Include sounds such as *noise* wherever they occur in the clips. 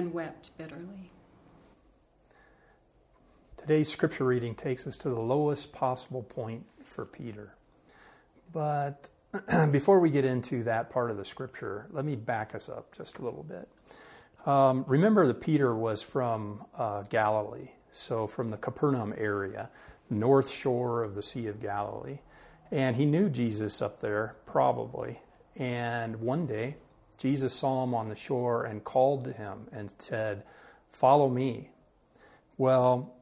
and wept bitterly. Today's scripture reading takes us to the lowest possible point for Peter. But *clears throat* before we get into that part of the scripture, let me back us up just a little bit. Um, remember that Peter was from uh, Galilee, so from the Capernaum area, north shore of the Sea of Galilee. And he knew Jesus up there, probably. And one day, Jesus saw him on the shore and called to him and said, Follow me. Well,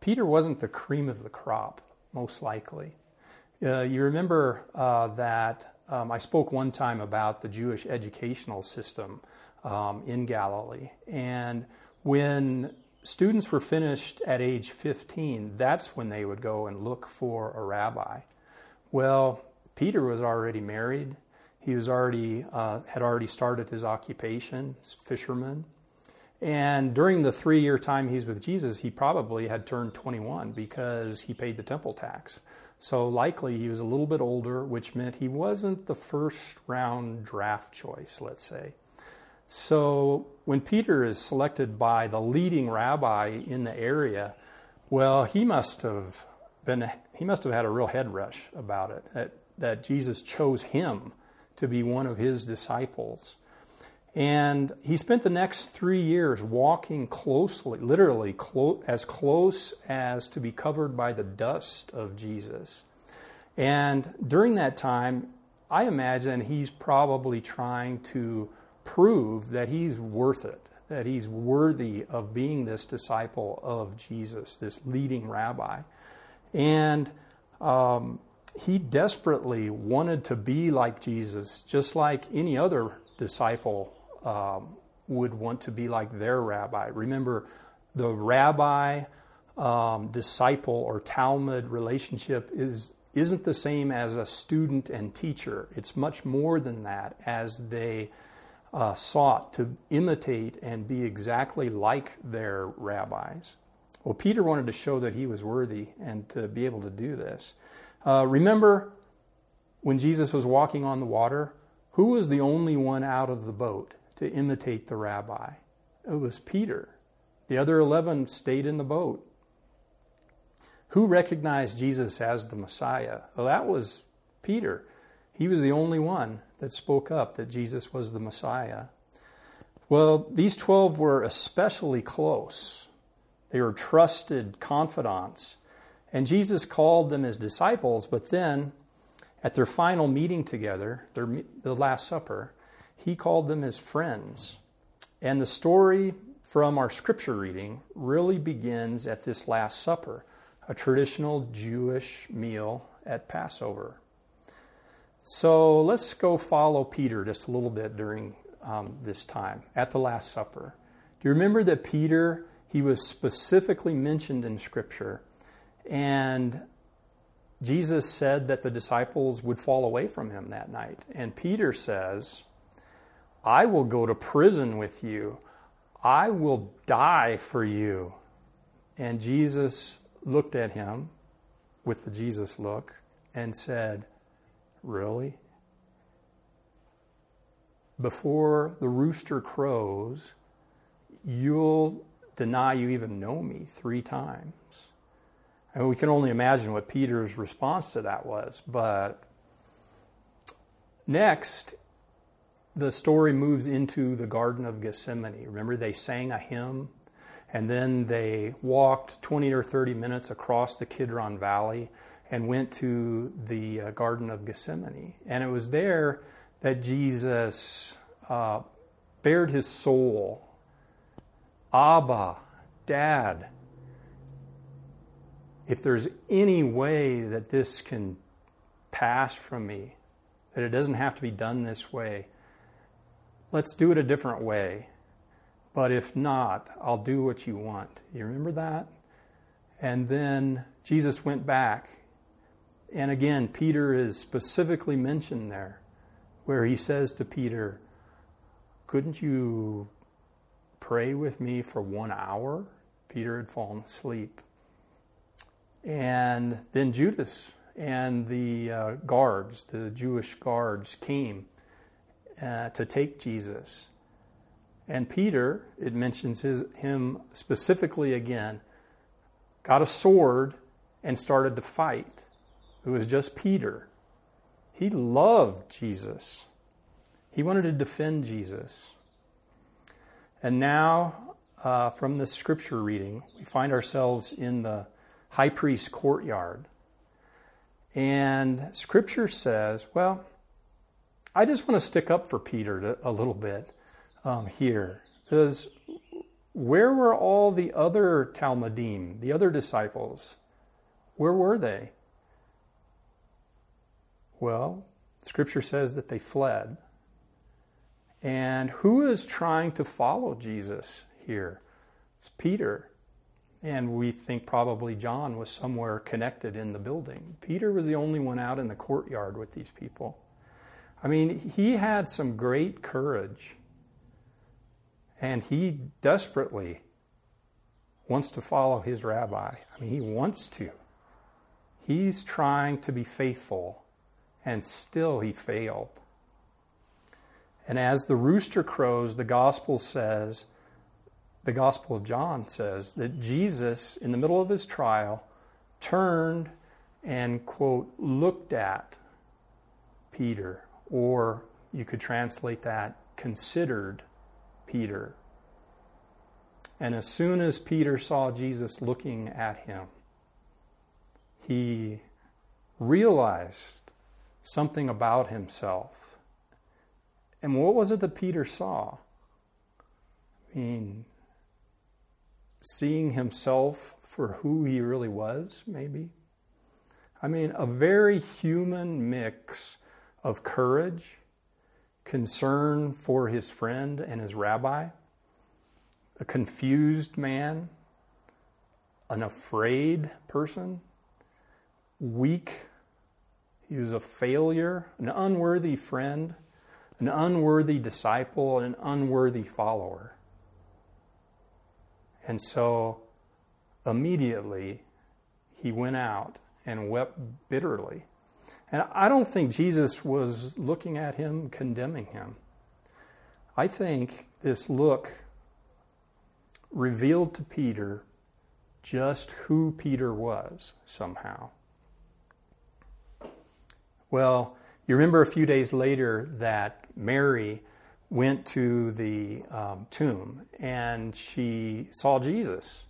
Peter wasn't the cream of the crop, most likely. Uh, you remember uh, that um, I spoke one time about the Jewish educational system um, in Galilee. And when students were finished at age 15, that's when they would go and look for a rabbi. Well, Peter was already married. He was already uh, had already started his occupation, fisherman. And during the three year time he's with Jesus, he probably had turned 21 because he paid the temple tax. So likely he was a little bit older, which meant he wasn't the first round draft choice, let's say. So when Peter is selected by the leading rabbi in the area, well, he must have been he must have had a real head rush about it that, that Jesus chose him to be one of his disciples. And he spent the next three years walking closely, literally clo- as close as to be covered by the dust of Jesus. And during that time, I imagine he's probably trying to prove that he's worth it, that he's worthy of being this disciple of Jesus, this leading rabbi. And um, he desperately wanted to be like Jesus, just like any other disciple um, would want to be like their rabbi. Remember, the rabbi um, disciple or Talmid relationship is isn't the same as a student and teacher. It's much more than that as they uh, sought to imitate and be exactly like their rabbis. Well, Peter wanted to show that he was worthy and to be able to do this. Uh, remember when Jesus was walking on the water? Who was the only one out of the boat? to imitate the rabbi. It was Peter. The other 11 stayed in the boat. Who recognized Jesus as the Messiah? Well, that was Peter. He was the only one that spoke up that Jesus was the Messiah. Well, these 12 were especially close. They were trusted confidants. And Jesus called them his disciples, but then at their final meeting together, their, the Last Supper, he called them his friends. And the story from our scripture reading really begins at this Last Supper, a traditional Jewish meal at Passover. So let's go follow Peter just a little bit during um, this time at the Last Supper. Do you remember that Peter, he was specifically mentioned in Scripture, and Jesus said that the disciples would fall away from him that night. And Peter says, I will go to prison with you. I will die for you. And Jesus looked at him with the Jesus look and said, Really? Before the rooster crows, you'll deny you even know me three times. And we can only imagine what Peter's response to that was. But next, the story moves into the Garden of Gethsemane. Remember, they sang a hymn and then they walked 20 or 30 minutes across the Kidron Valley and went to the uh, Garden of Gethsemane. And it was there that Jesus uh, bared his soul. Abba, Dad, if there's any way that this can pass from me, that it doesn't have to be done this way, let's do it a different way. But if not, I'll do what you want. You remember that? And then Jesus went back. And again, Peter is specifically mentioned there, where he says to Peter, Couldn't you pray with me for one hour? Peter had fallen asleep. And then Judas and the uh, guards, the Jewish guards, came uh, to take Jesus. And Peter, it mentions his, him specifically again, got a sword and started to fight. It was just Peter. He loved Jesus. He wanted to defend Jesus. And now, uh, from this scripture reading, we find ourselves in the high priest's courtyard. And scripture says, well, I just want to stick up for Peter to, a little bit um, here. Because where were all the other Talmidim, the other disciples? Where were they? Well, scripture says that they fled. And who is trying to follow Jesus here? It's Peter. And we think probably John was somewhere connected in the building. Peter was the only one out in the courtyard with these people. I mean, he had some great courage. And he desperately wants to follow his rabbi. I mean, he wants to. He's trying to be faithful, and still he failed. And as the rooster crows, the gospel says, the Gospel of John says that Jesus, in the middle of his trial, turned and, quote, looked at Peter, or you could translate that, considered Peter. And as soon as Peter saw Jesus looking at him, he realized something about himself and what was it that Peter saw? I mean, seeing himself for who he really was, maybe? I mean, a very human mix of courage, concern for his friend and his rabbi, a confused man, an afraid person, weak. He was a failure, an unworthy friend an unworthy disciple and an unworthy follower. And so immediately he went out and wept bitterly. And I don't think Jesus was looking at him, condemning him. I think this look revealed to Peter just who Peter was somehow. Well, you remember a few days later that Mary went to the um, tomb and she saw Jesus.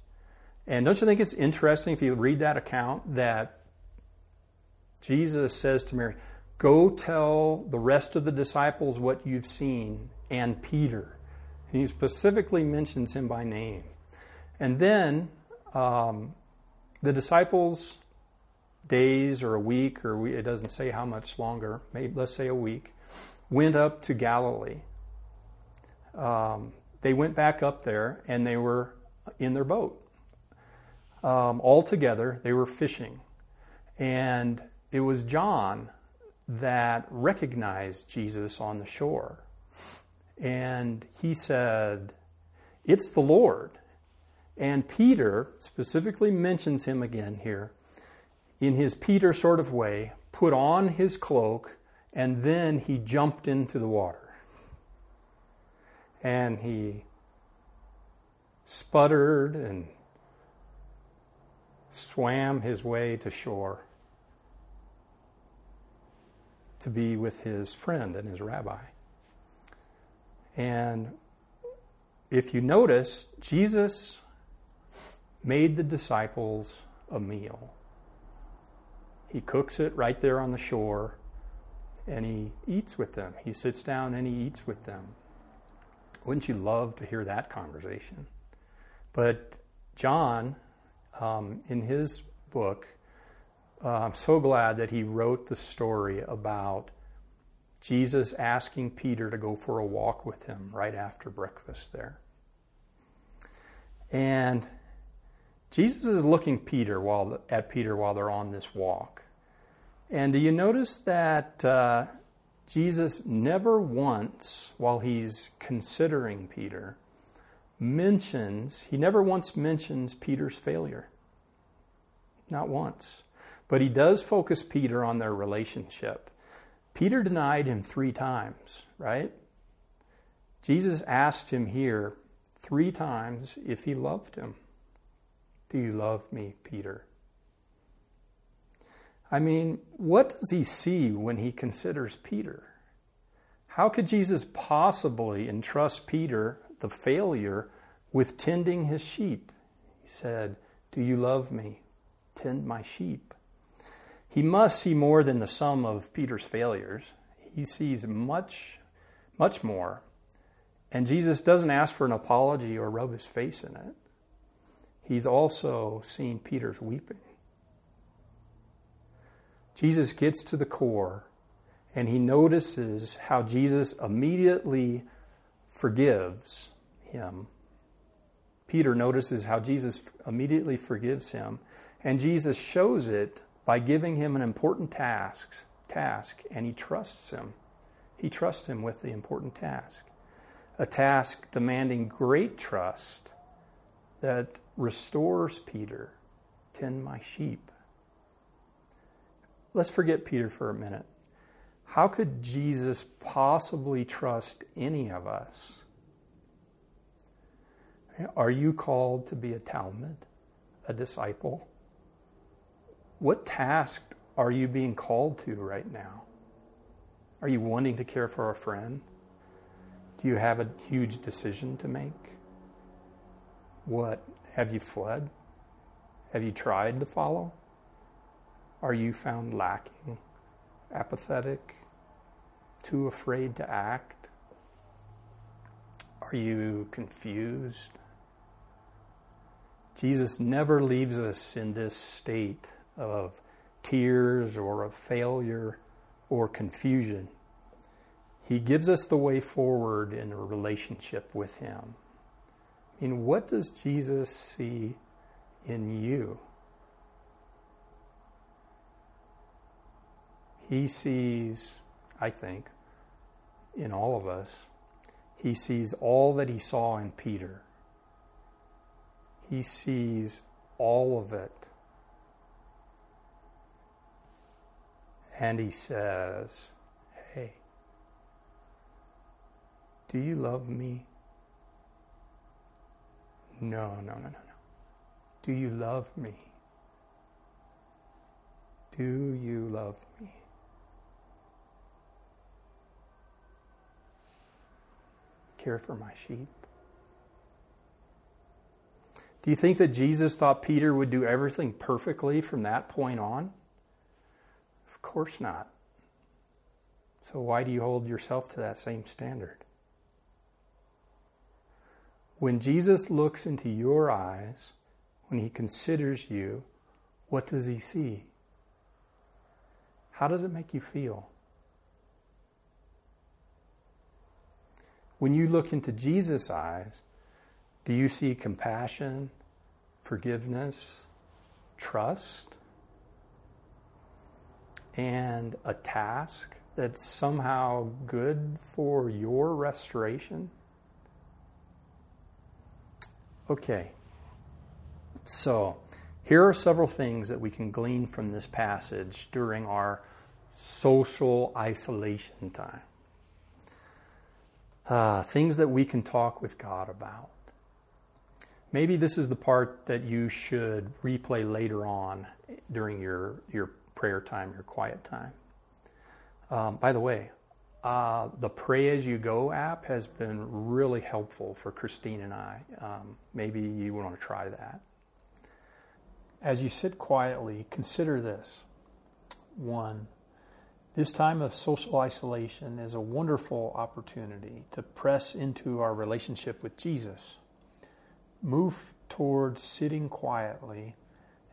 And don't you think it's interesting if you read that account that Jesus says to Mary, Go tell the rest of the disciples what you've seen and Peter. And he specifically mentions him by name. And then um, the disciples, days or a week, or we, it doesn't say how much longer, maybe let's say a week, went up to Galilee. Um, they went back up there and they were in their boat. Um, all together, they were fishing. And it was John that recognized Jesus on the shore. And he said, It's the Lord. And Peter specifically mentions him again here in his Peter sort of way, put on his cloak and then he jumped into the water. And he sputtered and swam his way to shore to be with his friend and his rabbi. And if you notice, Jesus made the disciples a meal. He cooks it right there on the shore and he eats with them. He sits down and he eats with them. Wouldn't you love to hear that conversation? But John, um, in his book, uh, I'm so glad that he wrote the story about Jesus asking Peter to go for a walk with him right after breakfast there. And Jesus is looking Peter while at Peter while they're on this walk. And do you notice that uh, Jesus never once, while he's considering Peter, mentions, he never once mentions Peter's failure? Not once. But he does focus Peter on their relationship. Peter denied him three times, right? Jesus asked him here three times if he loved him. Do you love me, Peter? I mean, what does he see when he considers Peter? How could Jesus possibly entrust Peter, the failure, with tending his sheep? He said, Do you love me? Tend my sheep. He must see more than the sum of Peter's failures. He sees much, much more. And Jesus doesn't ask for an apology or rub his face in it. He's also seen Peter's weeping. Jesus gets to the core and he notices how Jesus immediately forgives him. Peter notices how Jesus immediately forgives him, and Jesus shows it by giving him an important task, task, and he trusts him. He trusts him with the important task, a task demanding great trust that restores Peter, tend my sheep. Let's forget Peter for a minute. How could Jesus possibly trust any of us? Are you called to be a Talmid, a disciple? What task are you being called to right now? Are you wanting to care for a friend? Do you have a huge decision to make? What? Have you fled? Have you tried to follow? Are you found lacking, apathetic, too afraid to act? Are you confused? Jesus never leaves us in this state of tears or of failure or confusion. He gives us the way forward in a relationship with Him. I mean, what does Jesus see in you? He sees, I think, in all of us, he sees all that he saw in Peter. He sees all of it. And he says, Hey, do you love me? No, no, no, no, no. Do you love me? Do you love me? Care for my sheep? Do you think that Jesus thought Peter would do everything perfectly from that point on? Of course not. So, why do you hold yourself to that same standard? When Jesus looks into your eyes, when he considers you, what does he see? How does it make you feel? When you look into Jesus' eyes, do you see compassion, forgiveness, trust, and a task that's somehow good for your restoration? Okay, so here are several things that we can glean from this passage during our social isolation time uh, things that we can talk with God about. Maybe this is the part that you should replay later on during your, your prayer time, your quiet time. Um, by the way, uh, the Pray As You Go app has been really helpful for Christine and I. Um, maybe you want to try that. As you sit quietly, consider this. One, this time of social isolation is a wonderful opportunity to press into our relationship with Jesus. Move towards sitting quietly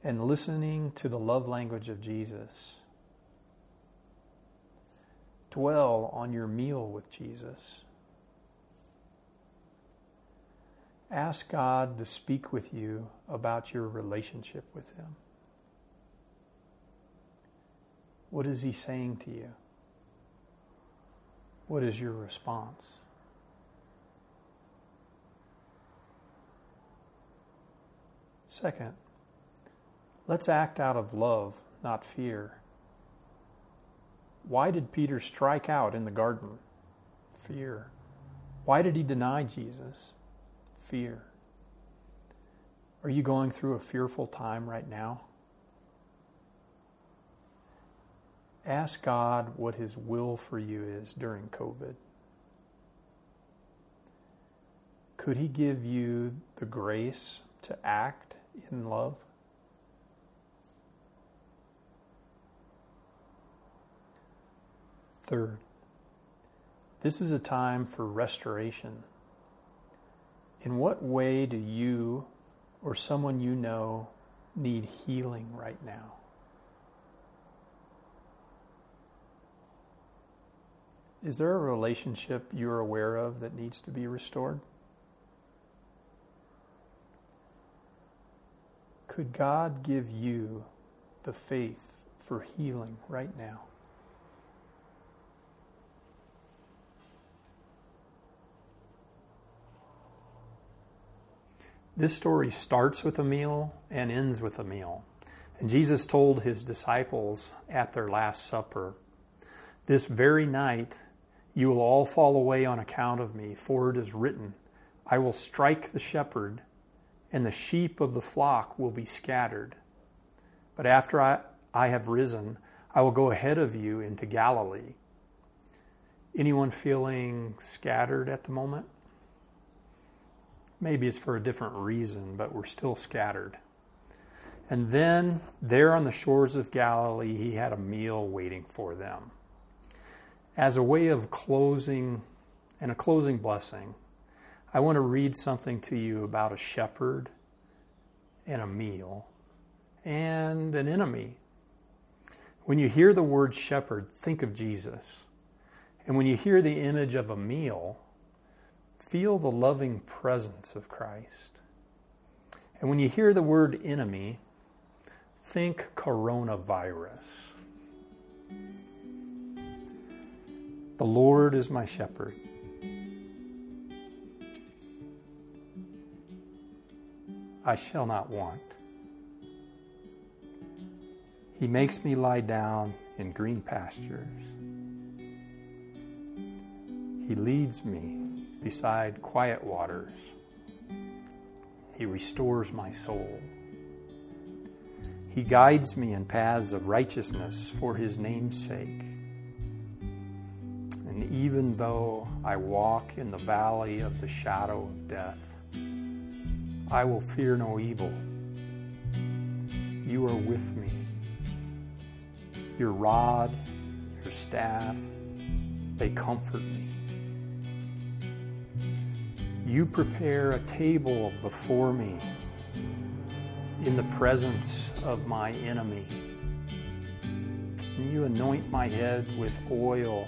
and listening to the love language of Jesus. Dwell on your meal with Jesus. Ask God to speak with you about your relationship with Him. What is he saying to you? What is your response? Second, let's act out of love, not fear. Why did Peter strike out in the garden? Fear. Why did he deny Jesus? Fear. Are you going through a fearful time right now? Ask God what His will for you is during COVID. Could He give you the grace to act in love? Third, this is a time for restoration. In what way do you or someone you know need healing right now? Is there a relationship you're aware of that needs to be restored? Could God give you the faith for healing right now? This story starts with a meal and ends with a meal. And Jesus told his disciples at their Last Supper, This very night you will all fall away on account of me, for it is written, I will strike the shepherd, and the sheep of the flock will be scattered. But after I, I have risen, I will go ahead of you into Galilee. Anyone feeling scattered at the moment? Maybe it's for a different reason, but we're still scattered. And then, there on the shores of Galilee, he had a meal waiting for them. As a way of closing and a closing blessing, I want to read something to you about a shepherd and a meal and an enemy. When you hear the word shepherd, think of Jesus. And when you hear the image of a meal, feel the loving presence of Christ. And when you hear the word enemy, think coronavirus. The Lord is my shepherd. I shall not want. He makes me lie down in green pastures. He leads me beside quiet waters. He restores my soul. He guides me in paths of righteousness for his name's sake. Even though I walk in the valley of the shadow of death, I will fear no evil. You are with me. Your rod, your staff, they comfort me. You prepare a table before me in the presence of my enemy. You anoint my head with oil,